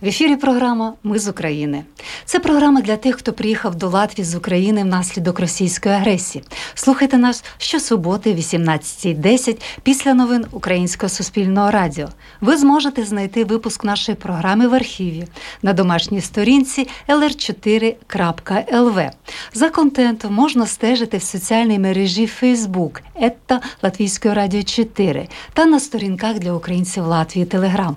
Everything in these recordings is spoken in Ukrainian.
В ефірі програма Ми з України. Це програма для тих, хто приїхав до Латвії з України внаслідок російської агресії. Слухайте нас щосуботи, 18.10 після новин Українського суспільного радіо. Ви зможете знайти випуск нашої програми в архіві на домашній сторінці lr4.lv. За контентом можна стежити в соціальній мережі Facebook ета Латвійської радіо 4 та на сторінках для українців Латвії Телеграм.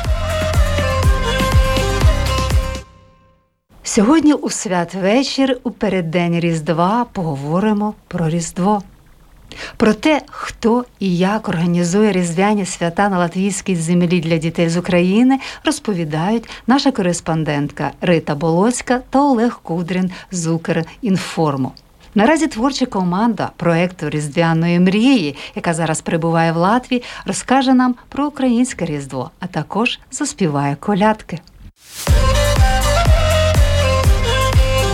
Сьогодні у святвечір, у переддень Різдва, поговоримо про Різдво. Про те, хто і як організує різдвяні свята на латвійській землі для дітей з України, розповідають наша кореспондентка Рита Болоцька та Олег Кудрін з Укрінформу. Наразі творча команда проекту Різдвяної мрії, яка зараз перебуває в Латвії, розкаже нам про українське різдво, а також заспіває колядки.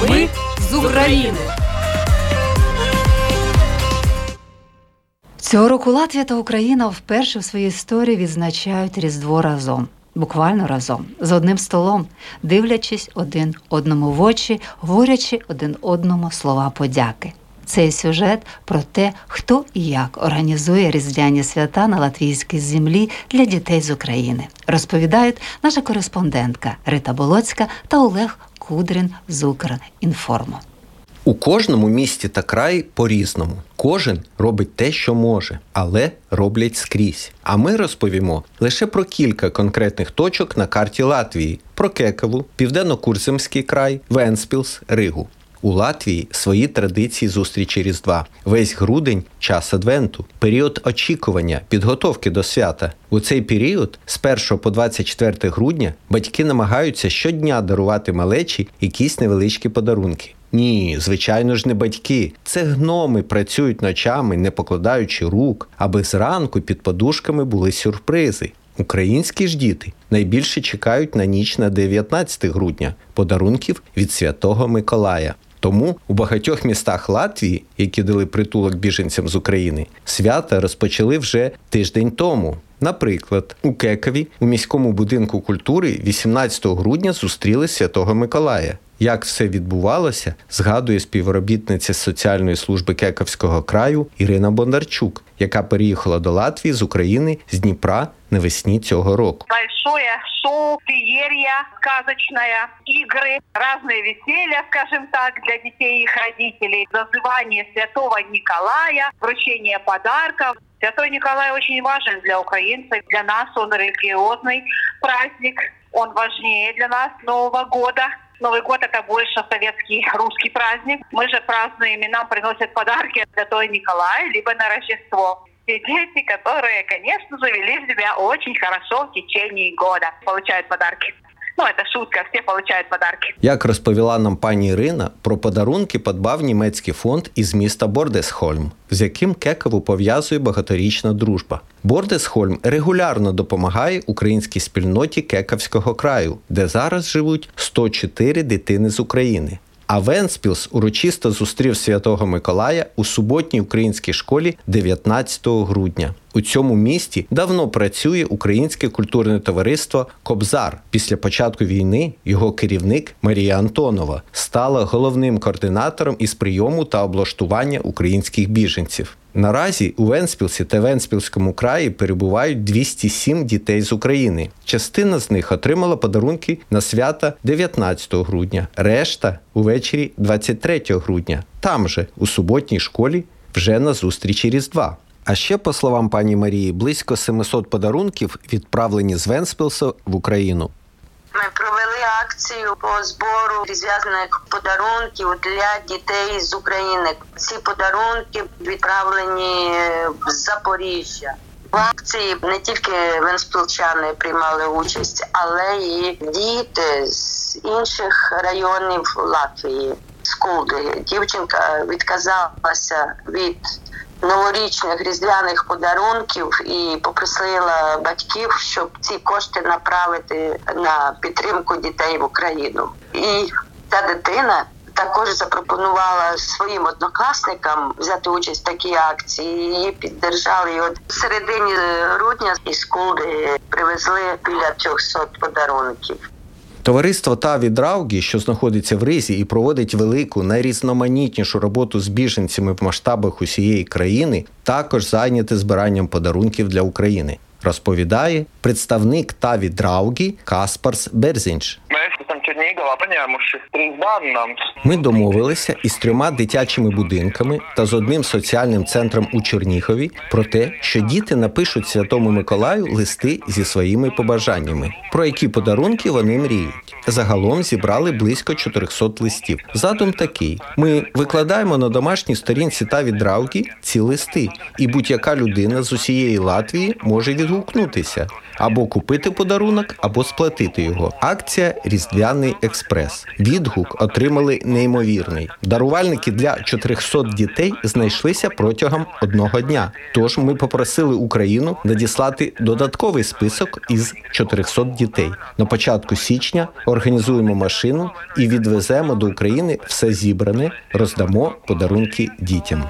Ми з України. Цього року Латвія та Україна вперше в своїй історії відзначають Різдво разом. Буквально разом, з одним столом, дивлячись один одному в очі, говорячи один одному слова подяки. Цей сюжет про те, хто і як організує різдвяні свята на латвійській землі для дітей з України, розповідають наша кореспондентка Рита Болоцька та Олег Кудрін з Укрінформу. У кожному місті та краї по-різному. Кожен робить те, що може, але роблять скрізь. А ми розповімо лише про кілька конкретних точок на карті Латвії: про Кекаву, Південно-Курземський край, Венспілс, Ригу. У Латвії свої традиції зустрічі Різдва. Весь грудень час адвенту, період очікування, підготовки до свята. У цей період, з 1 по 24 грудня, батьки намагаються щодня дарувати малечі якісь невеличкі подарунки. Ні, звичайно ж, не батьки. Це гноми працюють ночами, не покладаючи рук, аби зранку під подушками були сюрпризи. Українські ж діти найбільше чекають на ніч на 19 грудня подарунків від Святого Миколая. Тому у багатьох містах Латвії, які дали притулок біженцям з України, свята розпочали вже тиждень тому. Наприклад, у Кекові у міському будинку культури 18 грудня зустріли Святого Миколая. Як все відбувалося, згадує співробітниця соціальної служби Кековського краю Ірина Бондарчук, яка переїхала до Латвії з України з Дніпра навесні цього року. Большое шоу, феерия сказочная, игры, разные веселья, скажем так, для детей и их родителей, зазывание Святого Николая, вручение подарков. Святой Николай очень важен для украинцев, для нас он религиозный праздник, он важнее для нас Нового года. Новый год это больше советский русский праздник. Мы же празднуем и нам приносят подарки Святой Николай, либо на Рождество. И дети, которые, конечно же, вели себя очень хорошо в течение года, получают подарки. Ну, це шутка, всі получають подарки. Як розповіла нам пані Ірина, про подарунки подбав німецький фонд із міста Бордесхольм, з яким Кекову пов'язує багаторічна дружба. Бордесхольм регулярно допомагає українській спільноті Кекавського краю, де зараз живуть 104 дитини з України. А Венспілс урочисто зустрів Святого Миколая у суботній українській школі 19 грудня. У цьому місті давно працює українське культурне товариство Кобзар. Після початку війни його керівник Марія Антонова стала головним координатором із прийому та облаштування українських біженців. Наразі у Венспілсі та Венспілському краї перебувають 207 дітей з України. Частина з них отримала подарунки на свята 19 грудня, решта увечері 23 грудня. Там же, у суботній школі, вже на зустрічі Різдва. А ще, по словам пані Марії, близько 700 подарунків відправлені з Венспілса в Україну. Ми провели акцію по збору різдвяних подарунків для дітей з України. Ці подарунки відправлені з Запоріжжя. В акції не тільки венспілчани приймали участь, але і діти з інших районів Латвії. З Кулди. Дівчинка відказалася від новорічних різдвяних подарунків і попросила батьків, щоб ці кошти направити на підтримку дітей в Україну. І та дитина також запропонувала своїм однокласникам взяти участь в такій акції. Її піддержали. І от в середині грудня із Кулди привезли біля 300 подарунків. Товариство Таві Драугі, що знаходиться в Ризі і проводить велику, найрізноманітнішу роботу з біженцями в масштабах усієї країни, також зайняте збиранням подарунків для України. Розповідає представник Таві Драугі Каспарс Берзінч. Paņēmuši trīs bērnus. Ми домовилися із трьома дитячими будинками та з одним соціальним центром у Чернігові про те, що діти напишуть Святому Миколаю листи зі своїми побажаннями, про які подарунки вони мріють. Загалом зібрали близько 400 листів. Задум такий: ми викладаємо на домашній сторінці та відравки ці листи, і будь-яка людина з усієї Латвії може відгукнутися або купити подарунок, або сплатити його. Акція Різдвяний експрес. Відгук отримали неймовірний. Дарувальники для 400 дітей знайшлися протягом одного дня. Тож ми попросили Україну надіслати додатковий список із 400 дітей. На початку січня організуємо машину і відвеземо до України все зібране, роздамо подарунки дітям.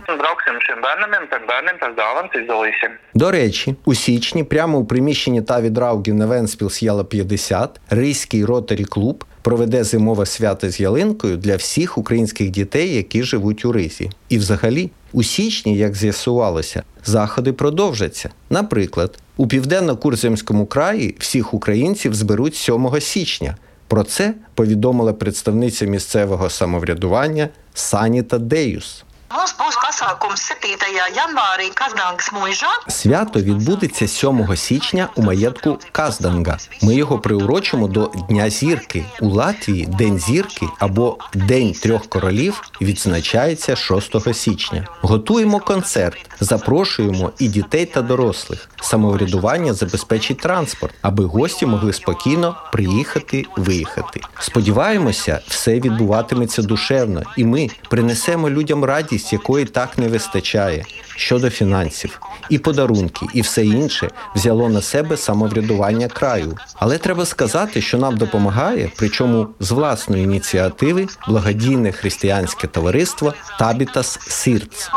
Bērniem, pēc bērniem pēc dāvanas izdalīsim. До речі, у січні прямо у приміщенні Таві Драугів на Венспілс Яла 50 Рийський ротарі клуб проведе зимове свято з ялинкою для всіх українських дітей, які живуть у Ризі. І взагалі, у січні, як з'ясувалося, заходи продовжаться. Наприклад, у південно-курземському краї всіх українців зберуть 7 січня. Про це повідомила представниця місцевого самоврядування Саніта Деюс. Mums būs pasākums 7. janvārī Kazdāngas mūžā. Свято відбудеться 7 січня у маєтку Казданга. Ми його приурочимо до Дня зірки. У Латвії День зірки або День трьох королів відзначається 6 січня. Готуємо концерт, запрошуємо і дітей та дорослих. Самоврядування забезпечить транспорт, аби гості могли спокійно приїхати, виїхати. Сподіваємося, все відбуватиметься душевно, і ми принесемо людям радість, якої так не вистачає. Щодо фінансів, і подарунки, і все інше взяло на себе самоврядування краю. Але треба сказати, що нам допомагає, причому з власної ініціативи, благодійне християнське товариство Табітас Сірц.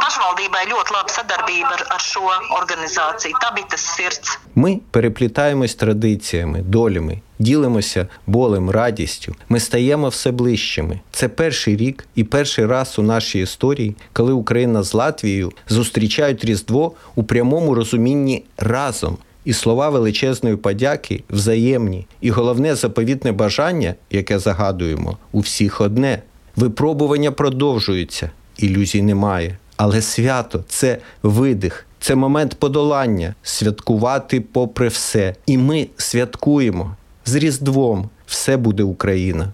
Ми переплітаємось традиціями, долями, ділимося болем, радістю. Ми стаємо все ближчими. Це перший рік і перший раз у нашій історії, коли Україна з Латвією зустрічають Різдво у прямому розумінні разом. І слова величезної подяки взаємні, і головне заповітне бажання, яке загадуємо, у всіх одне. Випробування продовжуються, ілюзій немає. Але свято це видих, це момент подолання, святкувати попри все. І ми святкуємо з Різдвом. Все буде Україна.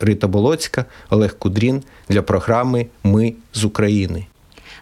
Рита Болоцька, Олег Кудрін для програми Ми з України.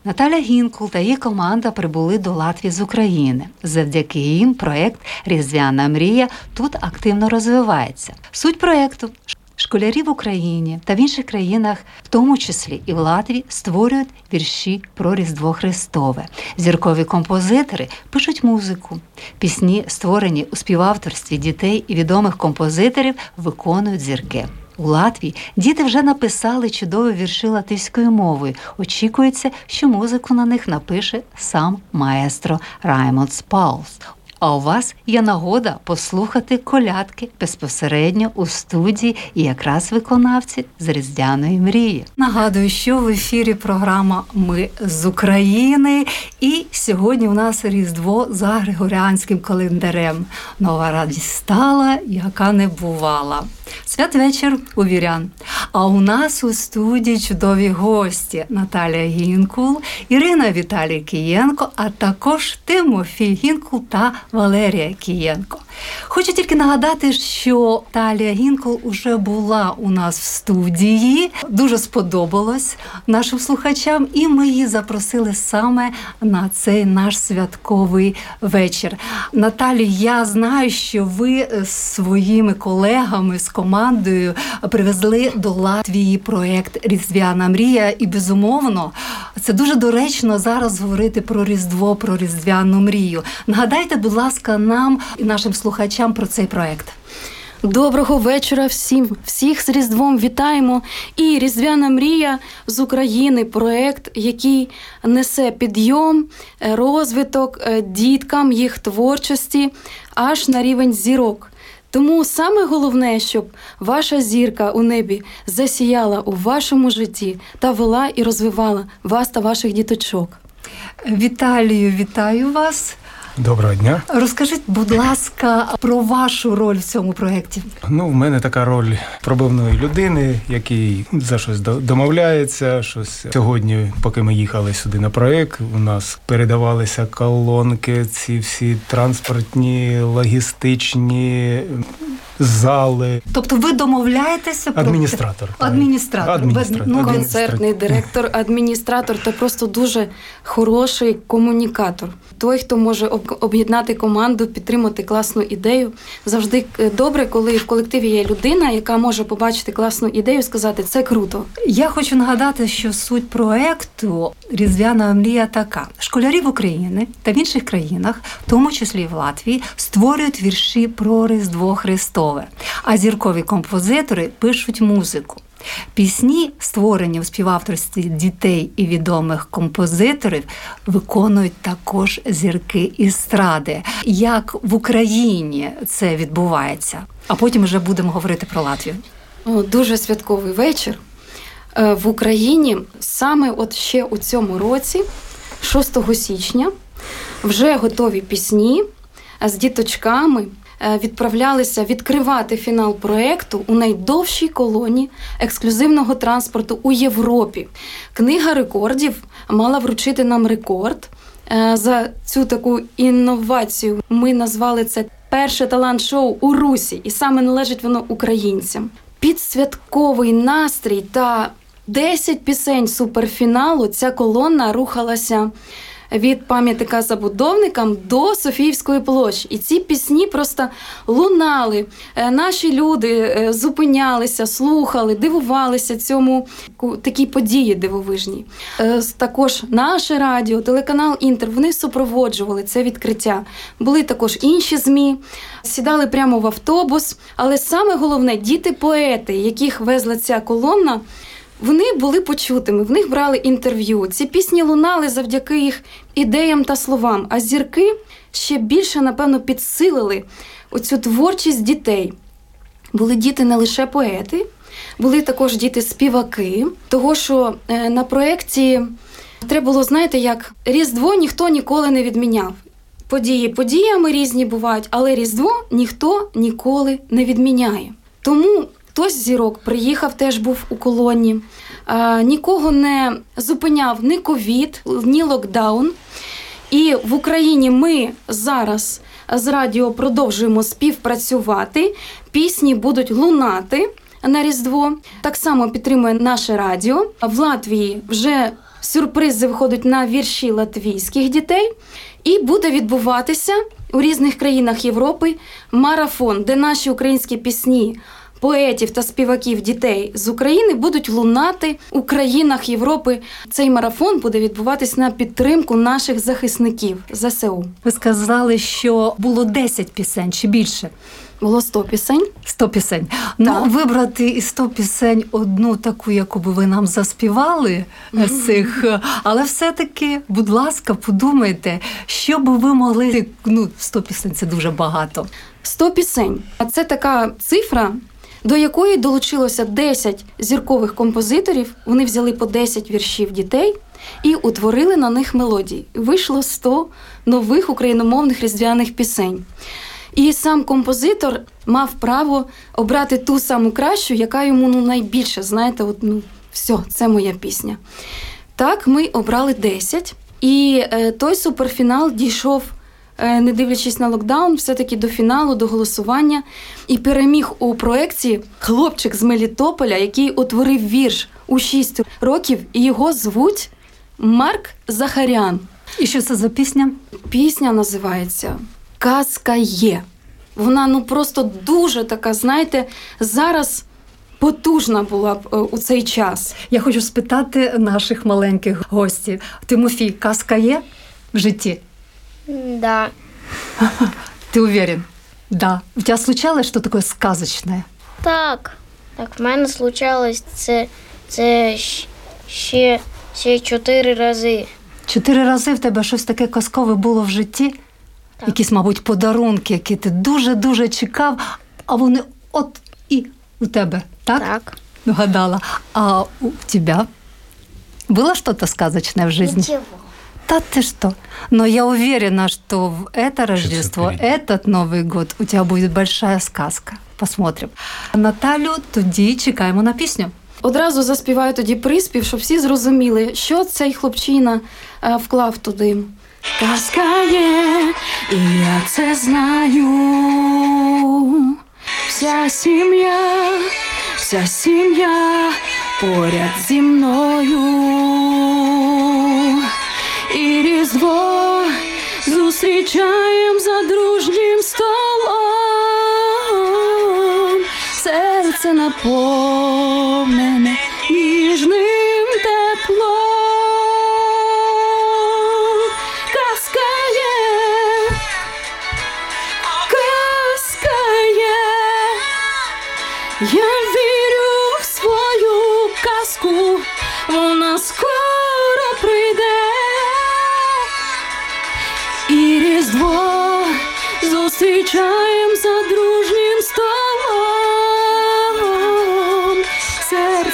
Наталя Гінкул та її команда прибули до Латвії з України. Завдяки їм проект Різдвяна мрія тут активно розвивається. Суть проекту школярі в Україні та в інших країнах, в тому числі і в Латвії, створюють вірші про Різдво Христове. Зіркові композитори пишуть музику. Пісні, створені у співавторстві дітей і відомих композиторів, виконують зірки. У Латвії діти вже написали чудові вірші латиською мовою. Очікується, що музику на них напише сам маестро Раймонд Паулс. А у вас є нагода послухати колядки безпосередньо у студії і якраз виконавці з Різдвяної мрії. Нагадую, що в ефірі програма Ми з України. І сьогодні у нас Різдво за Григоріанським календарем. Нова радість стала, яка не бувала. Святвечір у вірян. А у нас у студії чудові гості Наталія Гінкул, Ірина Віталій Кієнко, а також Тимофій Гінкул та Валерія Кієнко. Хочу тільки нагадати, що Талія Гінкол уже була у нас в студії. Дуже сподобалось нашим слухачам, і ми її запросили саме на цей наш святковий вечір. Наталі, я знаю, що ви з своїми колегами з командою привезли до Латвії проект Різдвяна мрія, і безумовно це дуже доречно зараз говорити про Різдво, про Різдвяну мрію. Нагадайте, будь ласка, нам і нашим слухачам про цей проект. Доброго вечора всім, всіх з Різдвом вітаємо. І Різдвяна мрія з України проект, який несе підйом, е, розвиток е, діткам їх творчості аж на рівень зірок. Тому саме головне, щоб ваша зірка у небі засіяла у вашому житті та вела і розвивала вас та ваших діточок. Віталію, вітаю вас. Доброго дня. Розкажіть, будь ласка, про вашу роль в цьому проєкті. Ну, в мене така роль пробивної людини, який за щось до- домовляється. Щось сьогодні, поки ми їхали сюди на проєкт, у нас передавалися колонки, ці всі транспортні, логістичні зали. Тобто ви домовляєтеся про Адміністратор. так. Адміністратор. Адміністратор. Ну, концертний директор, адміністратор та просто дуже хороший комунікатор. Той, хто може об'єднати команду, підтримати класну ідею. Завжди е, добре, коли в колективі є людина, яка може побачити класну ідею, сказати це круто. Я хочу нагадати, що суть проекту Різдвяна мрія така: школярів України та в інших країнах, в тому числі в Латвії, створюють вірші про Різдво Христове, а зіркові композитори пишуть музику. Пісні, створені у співавторстві дітей і відомих композиторів, виконують також зірки естради. Як в Україні це відбувається? А потім вже будемо говорити про Латвію. Дуже святковий вечір. Е, В Україні саме от ще у цьому році, 6 січня, вже готові пісні з діточками відправлялися відкривати фінал проекту у найдовшій колоні ексклюзивного транспорту у Європі. Книга рекордів мала вручити нам рекорд. Е, За цю таку інновацію ми назвали це перше талант-шоу у Русі, і саме належить воно українцям. Під святковий настрій та 10 пісень суперфіналу ця колона рухалася від пам'ятника забудовникам до Софіївської площі. І ці пісні просто лунали. Е, Наші люди е, зупинялися, слухали, дивувалися цьому такій події дивовижній. Е, Також наше радіо, телеканал Інтер вони супроводжували це відкриття. Були також інші змі, сідали прямо в автобус. Але саме головне діти-поети, яких везла ця колона. Вони були почутими, в них брали інтерв'ю. Ці пісні лунали завдяки їх ідеям та словам. А зірки ще більше, напевно, підсилили оцю творчість дітей. Були діти не лише поети, були також діти-співаки. Того, що е, на проєкті треба було, знаєте, як Різдво ніхто ніколи не відміняв. Події подіями різні бувають, але Різдво ніхто ніколи не відміняє. Тому хтось зірок приїхав, теж був у колоні. А, нікого не зупиняв ні ковід, ні локдаун. І в Україні ми зараз з радіо продовжуємо співпрацювати. Пісні будуть лунати на Різдво. Так само підтримує наше радіо. В Латвії вже сюрпризи виходять на вірші латвійських дітей. І буде відбуватися у різних країнах Європи марафон, де наші українські пісні. Поетів та співаків дітей з України будуть лунати у країнах Європи. Цей марафон буде відбуватись на підтримку наших захисників ЗСУ. Ви сказали, що було 10 пісень чи більше. Було 100 пісень. 100 пісень. Ну, вибрати із 100 пісень одну таку, яку би ви нам заспівали е, з цих. Але все-таки, будь ласка, подумайте, що би ви могли. Ну, 100 пісень це дуже багато. 100 пісень. А це така цифра, до якої долучилося 10 зіркових композиторів. Вони взяли по 10 віршів дітей і утворили на них мелодії. Вийшло 100 нових україномовних різдвяних пісень. І сам композитор мав право обрати ту саму кращу, яка йому ну, найбільше, знаєте, от, ну, все, це моя пісня. Так, ми обрали 10, і е, той суперфінал дійшов не дивлячись на локдаун, все-таки до фіналу, до голосування. І переміг у проєкті хлопчик з Мелітополя, який утворив вірш у 6 років, і його звуть Марк Захарян. І що це за пісня? Пісня називається Казка є. Вона ну просто дуже така, знаєте, зараз потужна була б е, у цей час. Я хочу спитати наших маленьких гостів. Тимофій, казка є в житті? Да. Ты уверен? Да. У тебя случалось что такое сказочное? Так. Так, в мене случалось це, це ще, ще чотири рази. Чотири рази в тебе щось таке казкове було в житті? Якісь, мабуть, подарунки, які ти дуже-дуже чекав, а вони от і у тебе, так? Так. Угадала. А у тебя было что-то сказочное в жизни? Ничего. Да ты что? Но я уверена, что в это Рождество, этот Новый год у тебя будет большая сказка. Посмотрим. Наталю, тоді чекаємо на пісню. Одразу заспіваю тоді приспів, щоб всі зрозуміли, що цей хлопчина е, вклав туди. Казка є, і я це знаю. Вся сім'я, вся сім'я поряд зі мною. І різдво зустрічаєм за дружнім столом. Серце наповнене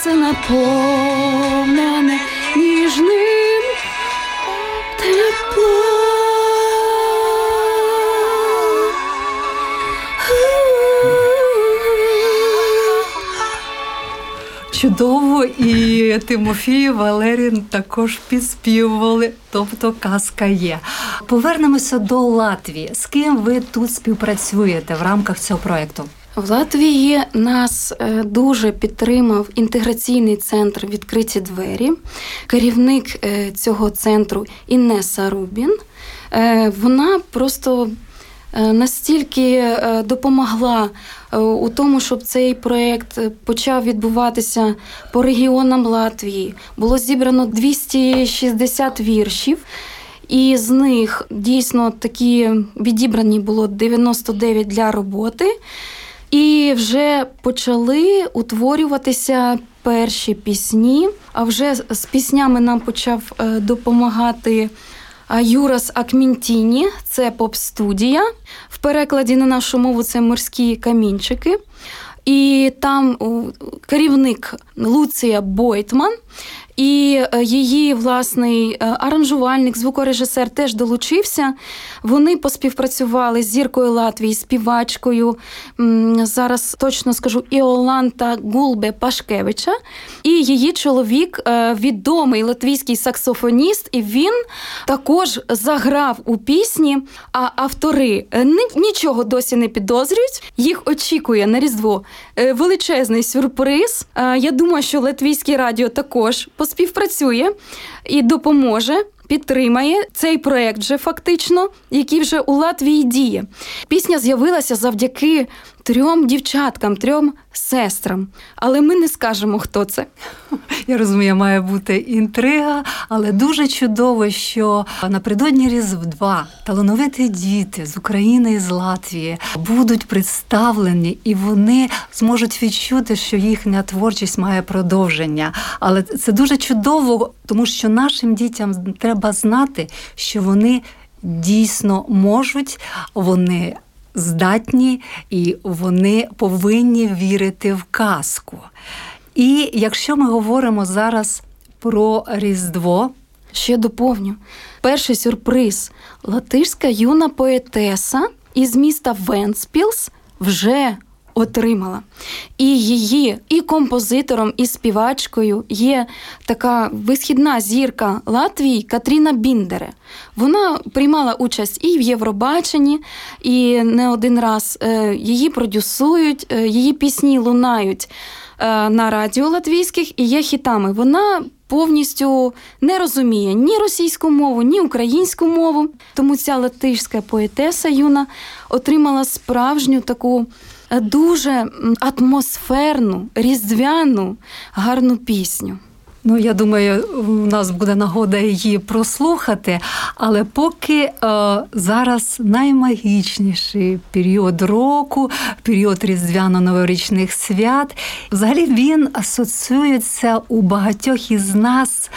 Серце наповнене ніжним теплом. Чудово, і Тимофій Валерін також підспівували, тобто казка є. Повернемося до Латвії. З ким ви тут співпрацюєте в рамках цього проєкту? В Латвії нас е, дуже підтримав інтеграційний центр відкриті двері. Керівник е, цього центру Інеса Рубін. Е, Вона просто настільки допомогла у тому, щоб цей проєкт почав відбуватися по регіонам Латвії. Було зібрано 260 віршів. І з них дійсно такі відібрані було 99 для роботи. І вже почали утворюватися перші пісні. А вже з піснями нам почав е, допомагати Юрас Акмінтіні, це поп-студія. В перекладі на нашу мову це морські камінчики. І там керівник Луція Бойтман. І е, її власний е, аранжувальник, звукорежисер теж долучився. Вони поспівпрацювали з зіркою Латвії, співачкою. Зараз точно скажу Іоланта Гулбе Пашкевича. І її чоловік, е, відомий латвійський саксофоніст, і він також заграв у пісні. А автори нічого досі не підозрюють. Їх очікує на Різдво величезний сюрприз. Е, Я думаю, що латвійське радіо також поспівпрацює і допоможе. Підтримає цей проект вже фактично, який вже у Латвії діє. Пісня з'явилася завдяки трьом дівчаткам, трьом сестрам. Але ми не скажемо, хто це. Я розумію, має бути інтрига, але дуже чудово, що напередодні Різдва талановиті діти з України і з Латвії будуть представлені, і вони зможуть відчути, що їхня творчість має продовження. Але це дуже чудово, тому що нашим дітям треба знати, що вони дійсно можуть, вони здатні і вони повинні вірити в казку. І якщо ми говоримо зараз про Різдво, ще доповню. Перший сюрприз. Латишська юна поетеса із міста Венспілс вже отримала. І її, і композитором, і співачкою є така висхідна зірка Латвії Катріна Біндере. Вона приймала участь і в Євробаченні, і не один раз е, її продюсують, е, її пісні лунають е, на радіо латвійських і є хітами. Вона повністю не розуміє ні російську мову, ні українську мову. Тому ця латишська поетеса юна отримала справжню таку дуже атмосферну, різдвяну, гарну пісню. Ну, я думаю, у нас буде нагода її прослухати. Але поки е, зараз наймагічніший період року, період різдвяно-новорічних свят, взагалі він асоціюється у багатьох із нас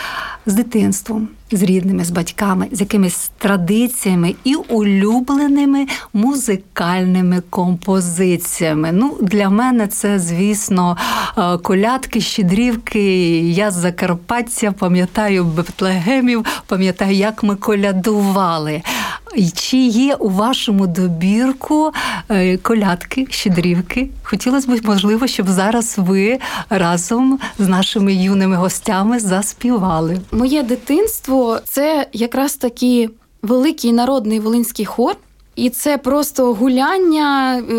з дитинством, з рідними, з батьками, з якимись традиціями і улюбленими музикальними композиціями. Ну, для мене це, звісно, е, колядки, щедрівки. Я з Закарпаття пам'ятаю Бетлегемів, пам'ятаю, як ми колядували. Чи є у вашому добірку е, колядки, щедрівки? Хотілося б, можливо, щоб зараз ви разом з нашими юними гостями заспівали. Моє дитинство це якраз таки великий народний волинський хор. І це просто гуляння е,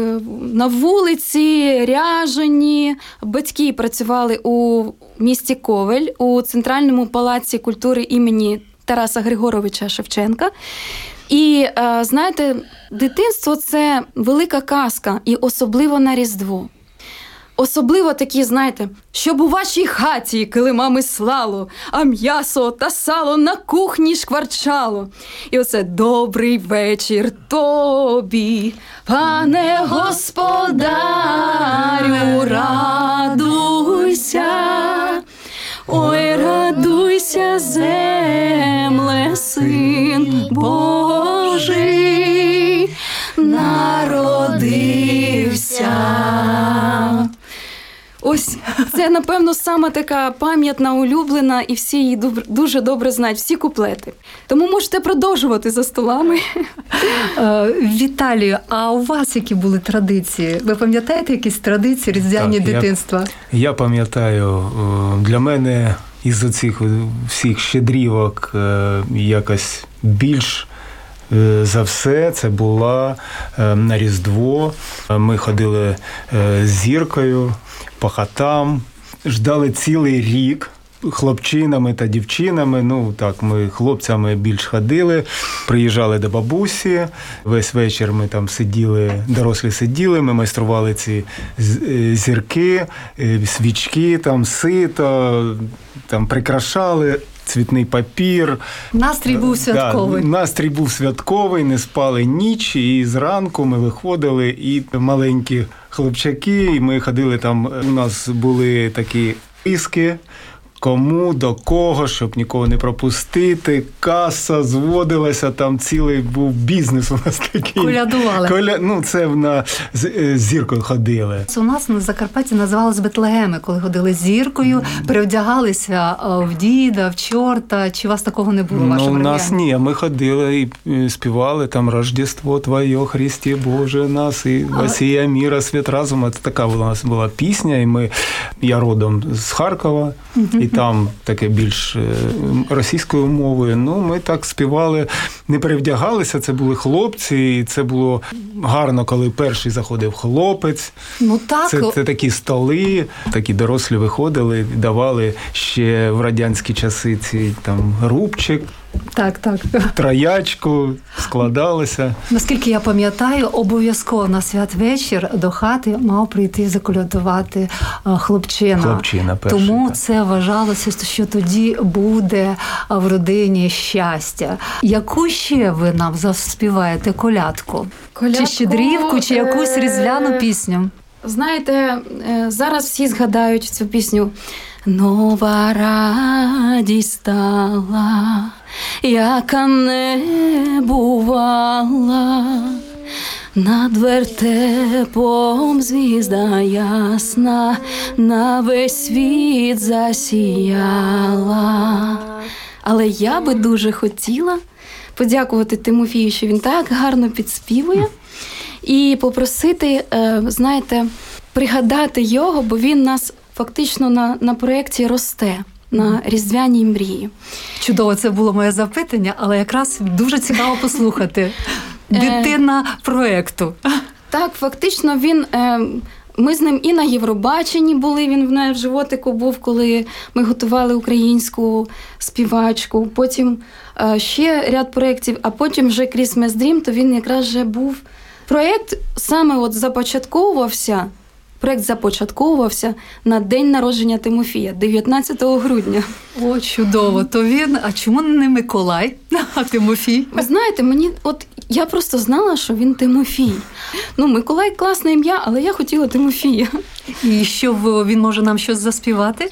на вулиці, ряжені. Батьки працювали у місті Ковель у центральному палаці культури імені Тараса Григоровича Шевченка. І е, знаєте, дитинство це велика казка, і особливо на Різдво. Особливо такі, знаєте, щоб у вашій хаті килимами слало, а м'ясо та сало на кухні шкварчало. І оце добрий вечір тобі, пане господарю, радуйся, ой, радуйся, земле, син Божий, народився. Ось це, напевно, саме така пам'ятна, улюблена, і всі її дуже добре знають, всі куплети. Тому можете продовжувати за столами. Е, Віталію, а у вас які були традиції? Ви пам'ятаєте якісь традиції різдвяні Так, я- дитинства? Я пам'ятаю, е, для мене із оцих всіх щедрівок е, якось більш за все це була на Різдво. Ми ходили з зіркою по хатам, ждали цілий рік. Хлопчинами та дівчинами, ну так, ми хлопцями більш ходили, приїжджали до бабусі. Весь вечір ми там сиділи, дорослі сиділи, ми майстрували ці е, зірки, е, свічки, там сито, там прикрашали. Цвітний папір. Настрій був святковий. Да, настрій був святковий, не спали ніч, і зранку ми виходили, і маленькі хлопчаки, і ми ходили там. У нас були такі іски. Кому, до кого, щоб нікого не пропустити. Каса зводилася, там цілий був бізнес у нас такий. Колядували. Коля... Ну, це на з е, зіркою ходили. Це у нас на Закарпатті називалось Бетлегеми, коли ходили з зіркою, перевдягалися в діда, в чорта. Чи у вас такого не було Ну, у нас ні, ми ходили і е, співали там Рождество Твоє, Христі Боже нас, і Васія Міра, світ разума. Це така у нас була пісня, і ми, я родом з Харкова, і там таке більш е, російською мовою. Ну, ми так співали, не перевдягалися, це були хлопці, і це було гарно, коли перший заходив хлопець. Ну так, Це, це такі столи, такі дорослі виходили, давали ще в радянські часи ці там рубчик, так, так. троячку, складалися. Наскільки я пам'ятаю, обов'язково на святвечір до хати мав прийти заколядувати е, хлопчина. Хлопчина перший, Тому так. це вважалося, що тоді буде е, в родині щастя. Яку ще ви нам заспіваєте колядку? Колядку, Чи щедрівку, чи якусь е, різдвяну пісню? Знаєте, зараз всі згадають цю пісню. Нова радість стала, яка не бувала. Над вертепом звізда ясна, на весь світ засіяла. Але я би дуже хотіла подякувати Тимофію, що він так гарно підспівує, і попросити, е, знаєте, пригадати його, бо він нас фактично на, на проєкті росте на різдвяній мрії. Чудово, це було моє запитання, але якраз дуже цікаво послухати. Е. Дитина проекту. Так, фактично, він. Е, ми з ним і на Євробаченні були. Він в неї в животику був, коли ми готували українську співачку. Потім е, ще ряд проєктів, а потім вже Christmas Dream, то він якраз вже був. Проєкт саме от започатковувався. Проєкт започатковувався на день народження Тимофія, 19 грудня. О, чудово. То він, а чому не Миколай, а Тимофій? Ви знаєте, мені от я просто знала, що він Тимофій. Ну, Миколай класне ім'я, але я хотіла Тимофія. І що він може нам щось заспівати?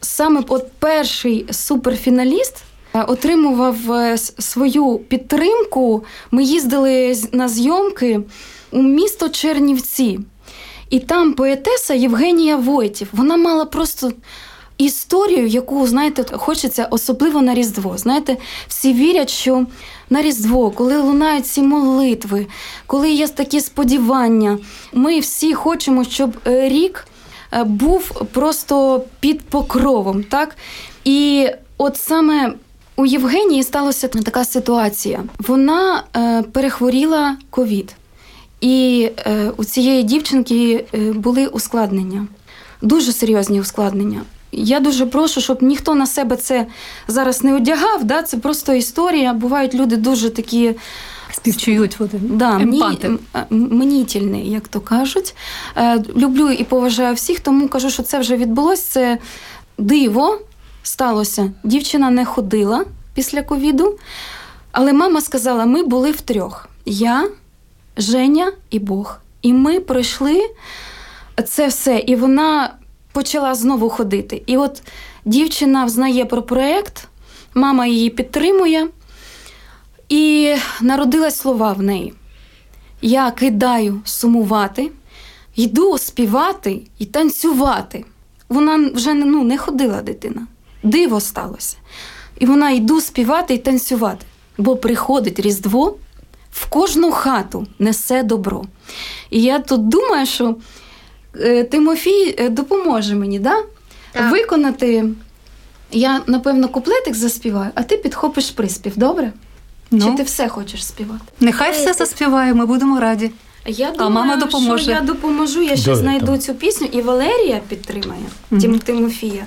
Саме от перший суперфіналіст е, отримував е, свою підтримку. Ми їздили на зйомки у місто Чернівці. І там поетеса Євгенія Войтів. Вона мала просто історію, яку, знаєте, хочеться особливо на Різдво. Знаєте, всі вірять, що на Різдво, коли лунають ці молитви, коли є такі сподівання, ми всі хочемо, щоб е, рік е, був просто під покровом. Так? І от саме у Євгенії сталася така ситуація. Вона е, перехворіла ковід. І е, у цієї дівчинки е, були ускладнення, дуже серйозні ускладнення. Я дуже прошу, щоб ніхто на себе це зараз не одягав. Да? Це просто історія. Бувають люди дуже такі Співчують вони. да, Емпати. мнітільні, як то кажуть. Е, люблю і поважаю всіх, тому кажу, що це вже відбулося. Це диво сталося. Дівчина не ходила після ковіду, але мама сказала: ми були втрьох. Я, Женя і Бог. І ми пройшли це все. І вона почала знову ходити. І от дівчина взнає про проєкт, мама її підтримує. І народились слова в неї. Я кидаю сумувати, йду співати і танцювати. Вона вже ну, не ходила дитина. Диво сталося. І вона йду співати і танцювати. Бо приходить Різдво, в кожну хату несе добро. І я тут думаю, що е, Тимофій е, допоможе мені да? Так. виконати. Я, напевно, куплетик заспіваю, а ти підхопиш приспів, добре? Чи Ну, ти все хочеш співати? нехай все заспіває, ми будемо раді. Я А думаю, мама допоможе. що я допоможу, я ще знайду цю пісню, і Валерія підтримає Тим Тимофія.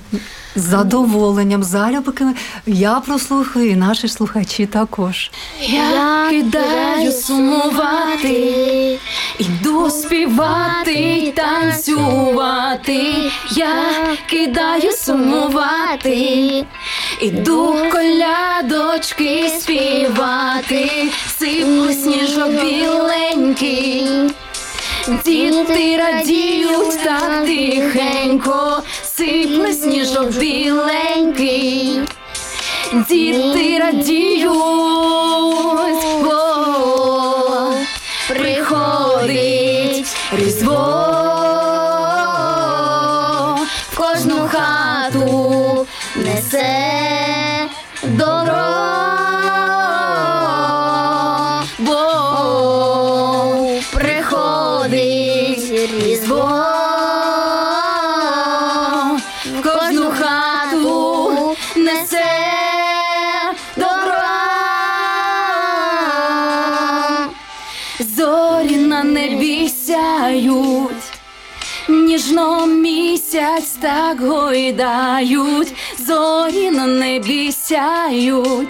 З задоволенням, залюбки. Я прослухаю, і наші слухачі також. Я кидаю сумувати, іду співати танцювати. Я кидаю сумувати, іду колядочки співати, сипле сніжок біленький. Діти радіють так тихенько, сипле сніжок біленький. Діти радіють, бо приходить Різдво сяють, ніжно місяць так гойдають, зорі на небі сяють.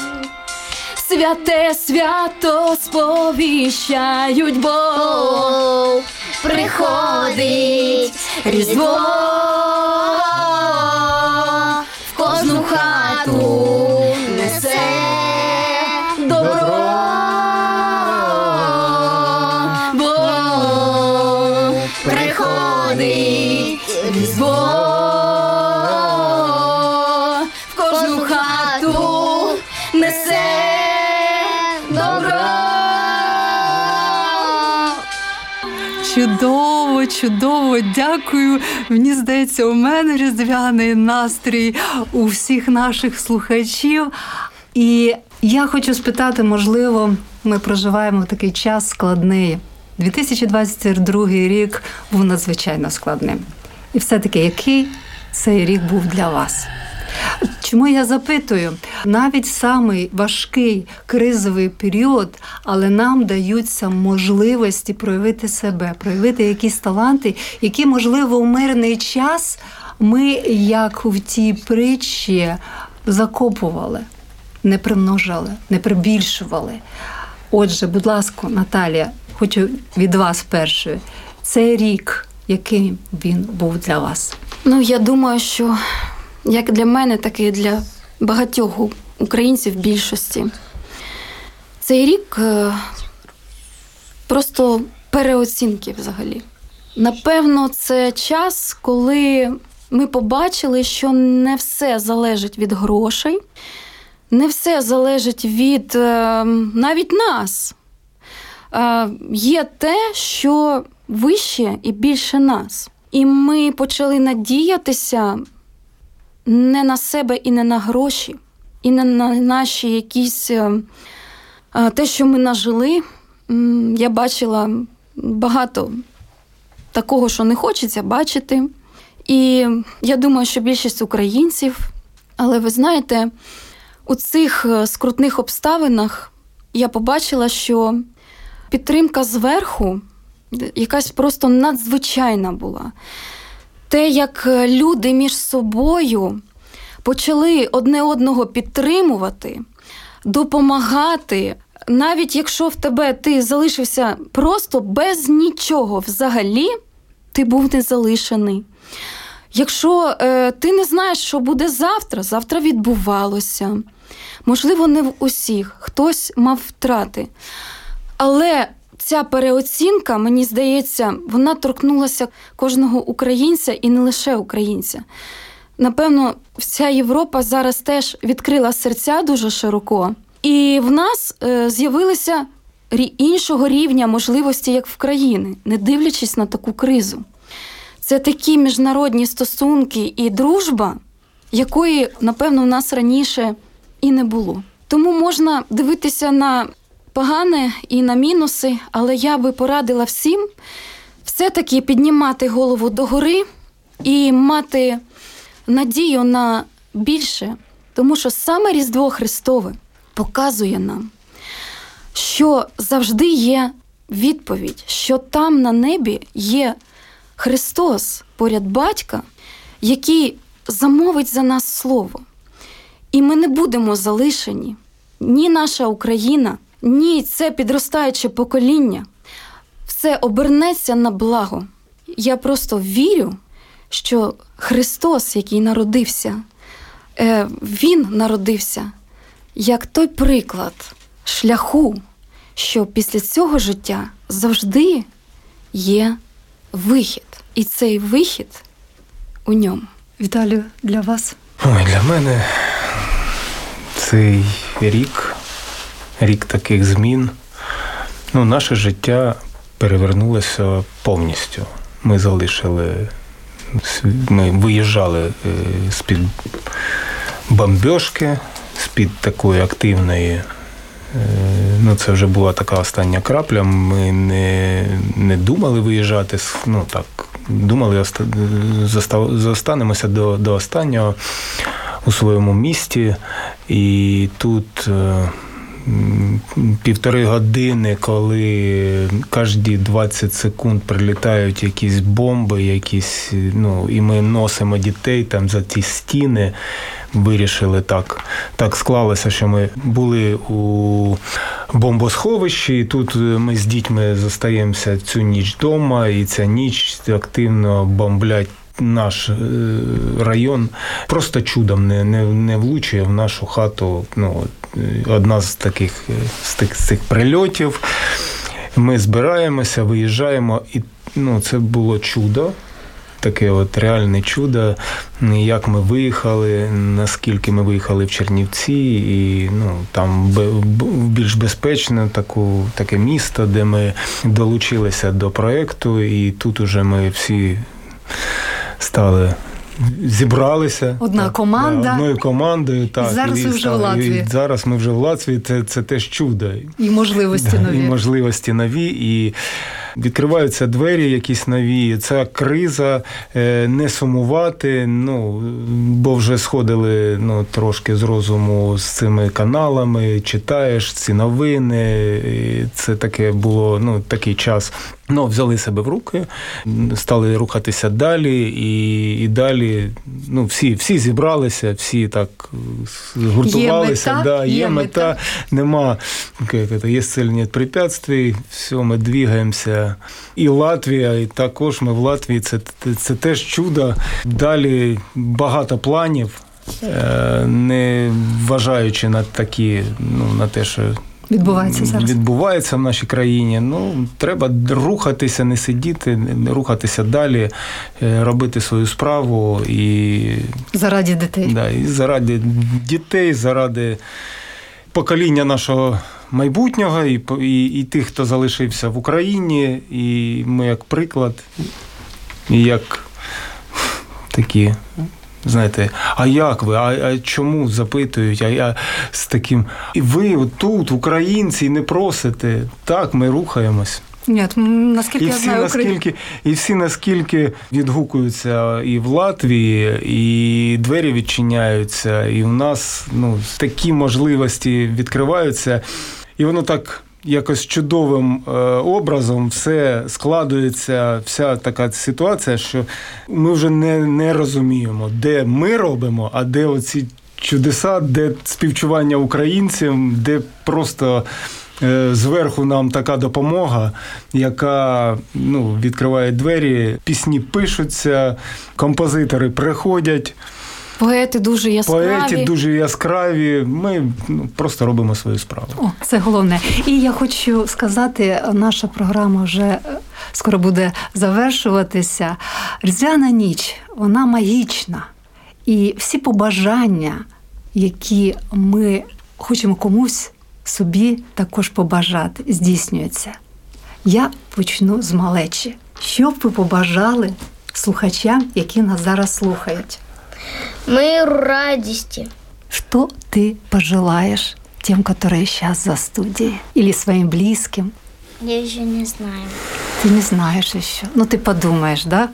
Святе свято сповіщають, бо приходить Різдво Чудово, дякую. Мені здається, у мене різдвяний настрій у всіх наших слухачів. І я хочу спитати, можливо, ми проживаємо такий час складний. 2022 рік був надзвичайно складним. І все-таки, який цей рік був для вас? Чому я запитую? Навіть самий важкий кризовий період, але нам даються можливості проявити себе, проявити якісь таланти, які, можливо, в мирний час ми, як в тій притчі, закопували, не примножали, не прибільшували. Отже, будь ласка, Наталія, хочу від вас першою. Цей рік, яким він був для вас? Ну, я думаю, що як для мене, так і для багатьох українців більшості. Цей рік е, просто переоцінки взагалі. Напевно, це час, коли ми побачили, що не все залежить від грошей, не все залежить від е, навіть нас. Е, Є те, що вище і більше нас. І ми почали надіятися не на себе і не на гроші, і не на наші якісь е, е, те, що ми нажили. Я бачила багато такого, що не хочеться бачити. І я думаю, що більшість українців, але ви знаєте, у цих е, скрутних обставинах я побачила, що підтримка зверху якась просто надзвичайна була. Те, як е, люди між собою почали одне одного підтримувати, допомагати, навіть якщо в тебе ти залишився просто без нічого взагалі, ти був не залишений. Якщо е, ти не знаєш, що буде завтра, завтра відбувалося. Можливо, не в усіх, хтось мав втрати. Але ця переоцінка, мені здається, вона торкнулася кожного українця і не лише українця. Напевно, вся Європа зараз теж відкрила серця дуже широко, і в нас е, з'явилися іншого рівня можливості, як в країни, не дивлячись на таку кризу. Це такі міжнародні стосунки і дружба, якої, напевно, в нас раніше і не було. Тому можна дивитися на погане і на мінуси, але я би порадила всім все-таки піднімати голову догори і мати надію на більше, тому що саме Різдво Христове показує нам, що завжди є відповідь, що там на небі є Христос поряд батька, який замовить за нас слово. І ми не будемо залишені ні наша Україна, ні це підростаюче покоління. Все обернеться на благо. Я просто вірю, що Христос, який народився, е, Він народився як той приклад шляху, що після цього життя завжди є вихід. І цей вихід у ньому. Віталію, для вас? Ой, для мене цей рік, рік таких змін. Ну, наше життя перевернулося повністю. Ми залишили, ми виїжджали е, з-під бомбьошки, з-під такої активної. е, Ну, це вже була така остання крапля. Ми не, не думали виїжджати. Ну так, думали, зостанемося до, до останнього у своєму місті. І тут е, півтори години, коли кожні 20 секунд прилітають якісь бомби, якісь, ну, і ми носимо дітей там за ті стіни. Вирішили так. Так склалося, що ми були у бомбосховищі, і тут ми з дітьми зостаємося цю ніч вдома, і ця ніч активно бомблять наш е, район. Просто чудом не, не, не влучує в нашу хату. Ну, одна з таких е, з тих, з цих прильотів. Ми збираємося, виїжджаємо, і ну, це було чудо. Таке от реальне чудо, як ми виїхали, наскільки ми виїхали в Чернівці, і ну там більш безпечне таку, таке місто, де ми долучилися до проєкту, і тут уже ми всі стали. Зібралися Одна так, команда. да, одною командою. Так, зараз ви вже в Латвії. І зараз ми вже в Латвії. Це, це теж чудо. І можливості Да, нові. І можливості нові. І відкриваються двері якісь нові. Ця криза е, не сумувати. Ну бо вже сходили ну трошки з розуму з цими каналами. Читаєш ці новини. і Це таке було ну такий час. Ну, взяли себе в руки, стали рухатися далі, і, і далі ну, всі, всі зібралися, всі так згуртувалися. Є мета, да, є, є мета, мета. нема як это, є нет препятствий, все, ми двигаємося. І Латвія, і також ми в Латвії, це, це теж чудо. Далі багато планів. е, Не вважаючи на такі, ну на те, що Відбувається зараз. відбувається в нашій країні. Ну треба рухатися, не сидіти, не рухатися далі, е, робити свою справу і, Заради дітей. да, і заради дітей, заради покоління нашого. Майбутнього і, і, і тих, хто залишився в Україні, і ми як приклад, і як такі, знаєте, а як ви? А, а чому запитують? А я з таким. І ви тут, українці, не просите. Так, ми рухаємось. Ні, наскільки І я всі, знаю, Україна. наскільки, і всі наскільки відгукуються і в Латвії, і двері відчиняються, і в нас ну, такі можливості відкриваються, і воно так. Якось чудовим е, образом все складується, вся така ситуація, що ми вже не, не розуміємо, де ми робимо, а де оці чудеса, де співчування українцям, де просто е, зверху нам така допомога, яка ну, відкриває двері, пісні пишуться, композитори приходять, Поети дуже яскраві. поети дуже яскраві. Ми ну, просто робимо свою справу. О, це головне. І я хочу сказати, наша програма вже е, скоро буде завершуватися. Різдвяна ніч, вона магічна. І всі побажання, які ми хочемо комусь собі також побажати, здійснюються. Я почну з малечі. Що б ви побажали слухачам, які нас зараз слухають? Миру, радости. Что ты пожелаешь тем, которые сейчас за студией? Или своим близким? Я еще не знаю. Ты не знаешь еще. Ну, ты подумаешь, да?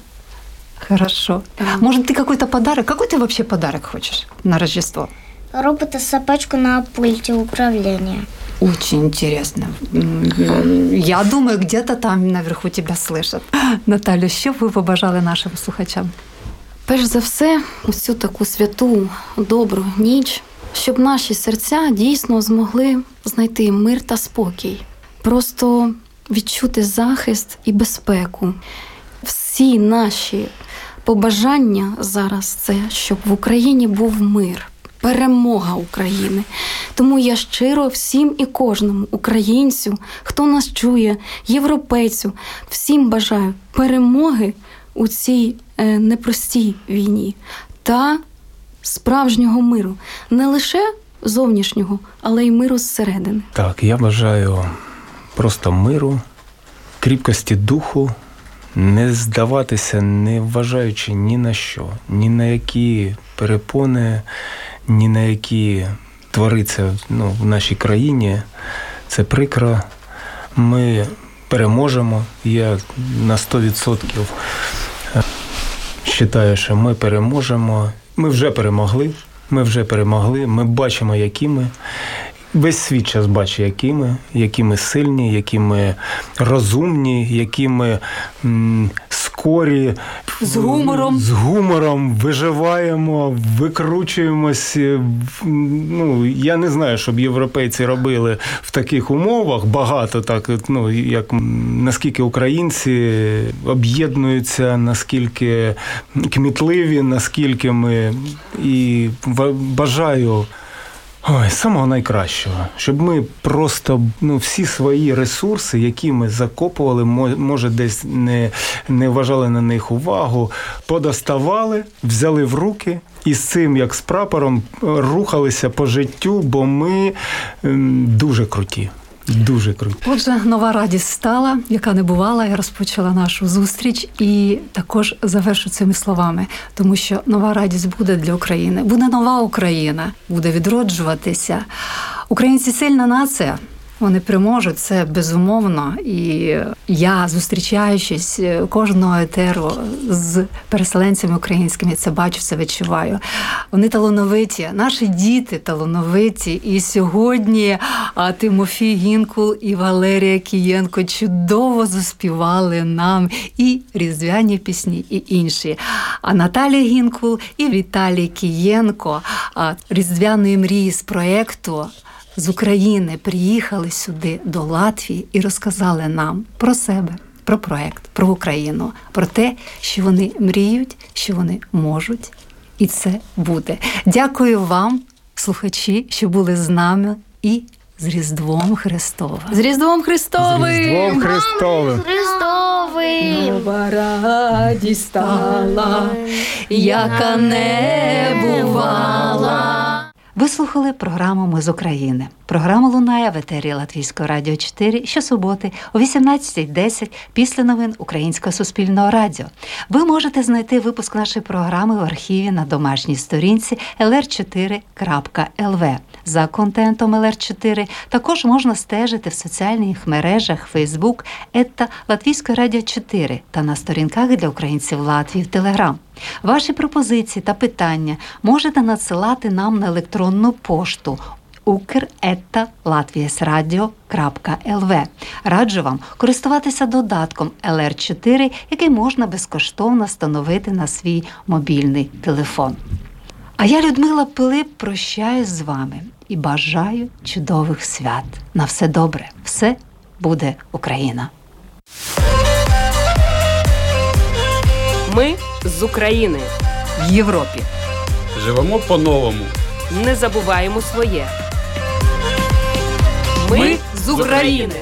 Хорошо. Может, ты какой-то подарок? Какой ты вообще подарок хочешь на Рождество? Робота-собачку на пульте управления. Очень интересно. Я думаю, где-то там наверху тебя слышат. Наталю, що ви побажали нашим слухачам? Перш за все, цю таку святу, добру ніч, щоб наші серця дійсно змогли знайти мир та спокій, просто відчути захист і безпеку. Всі наші побажання зараз це, щоб в Україні був мир. Перемога України. Тому я щиро всім і кожному українцю, хто нас чує, європейцю, всім бажаю перемоги у цій е, непростій війні та справжнього миру, не лише зовнішнього, але й миру зсередини. Так, я бажаю просто миру, кріпкості духу, не здаватися, не вважаючи ні на що, ні на які перепони, ні на які твориться ну, в нашій країні. Це прикро. Ми переможемо. Я на 100% вважаю, що ми переможемо. Ми вже перемогли. Ми вже перемогли. Ми бачимо, які ми. Весь світ час бачить, які ми, які ми сильні, які ми розумні, які ми м, скорі. З гумором. З гумором виживаємо, викручуємось. е, Ну, я не знаю, щоб європейці робили в таких умовах багато так, ну, як наскільки українці об'єднуються, наскільки кмітливі, наскільки ми і бажаю. Ой, самого найкращого, щоб ми просто ну, всі свої ресурси, які ми закопували, може, десь не, не вважали на них увагу, подоставали, взяли в руки і з цим, як з прапором, рухалися по життю, бо ми дуже круті. Дуже круто. Отже, нова радість стала, яка не бувала. Я розпочала нашу зустріч і також завершу цими словами, тому що нова радість буде для України. Буде нова Україна, буде відроджуватися. Українці сильна нація. Вони переможуть це безумовно. І я, зустрічаючись е, кожного етеру з переселенцями українськими, це бачу, це відчуваю. Вони талановиті, наші діти талановиті. І сьогодні Тимофій Гінкул і Валерія Кієнко чудово заспівали нам і різдвяні пісні, і інші. А Наталія Гінкул і Віталій Кієнко різдвяної мрії з проєкту з України приїхали сюди до Латвії і розказали нам про себе, про проект, про Україну, про те, що вони мріють, що вони можуть, і це буде. Дякую вам, слухачі, що були з нами і з Різдвом Христовим. З Різдвом Христовим! Різдвом Христовим! Нова радість стала, яка не бувала. Ви слухали програму Ми з України. Програма лунає в етері Латвійського радіо 4 щосуботи о 18.10 після новин Українського суспільного радіо. Ви можете знайти випуск нашої програми в архіві на домашній сторінці lr4.lv. За контентом LR4 також можна стежити в соціальних мережах Facebook ета Латвійське радіо 4 та на сторінках для українців Латвії в Телеграм. Ваші пропозиції та питання можете надсилати нам на електронну пошту ukr.latviasradio.lv. Раджу вам користуватися додатком LR4, який можна безкоштовно встановити на свій мобільний телефон. А я, Людмила Пилип, прощаюсь з вами і бажаю чудових свят. На все добре, все буде Україна. Ми з України в Європі. Живемо по-новому. Не забуваємо своє. Ми з України.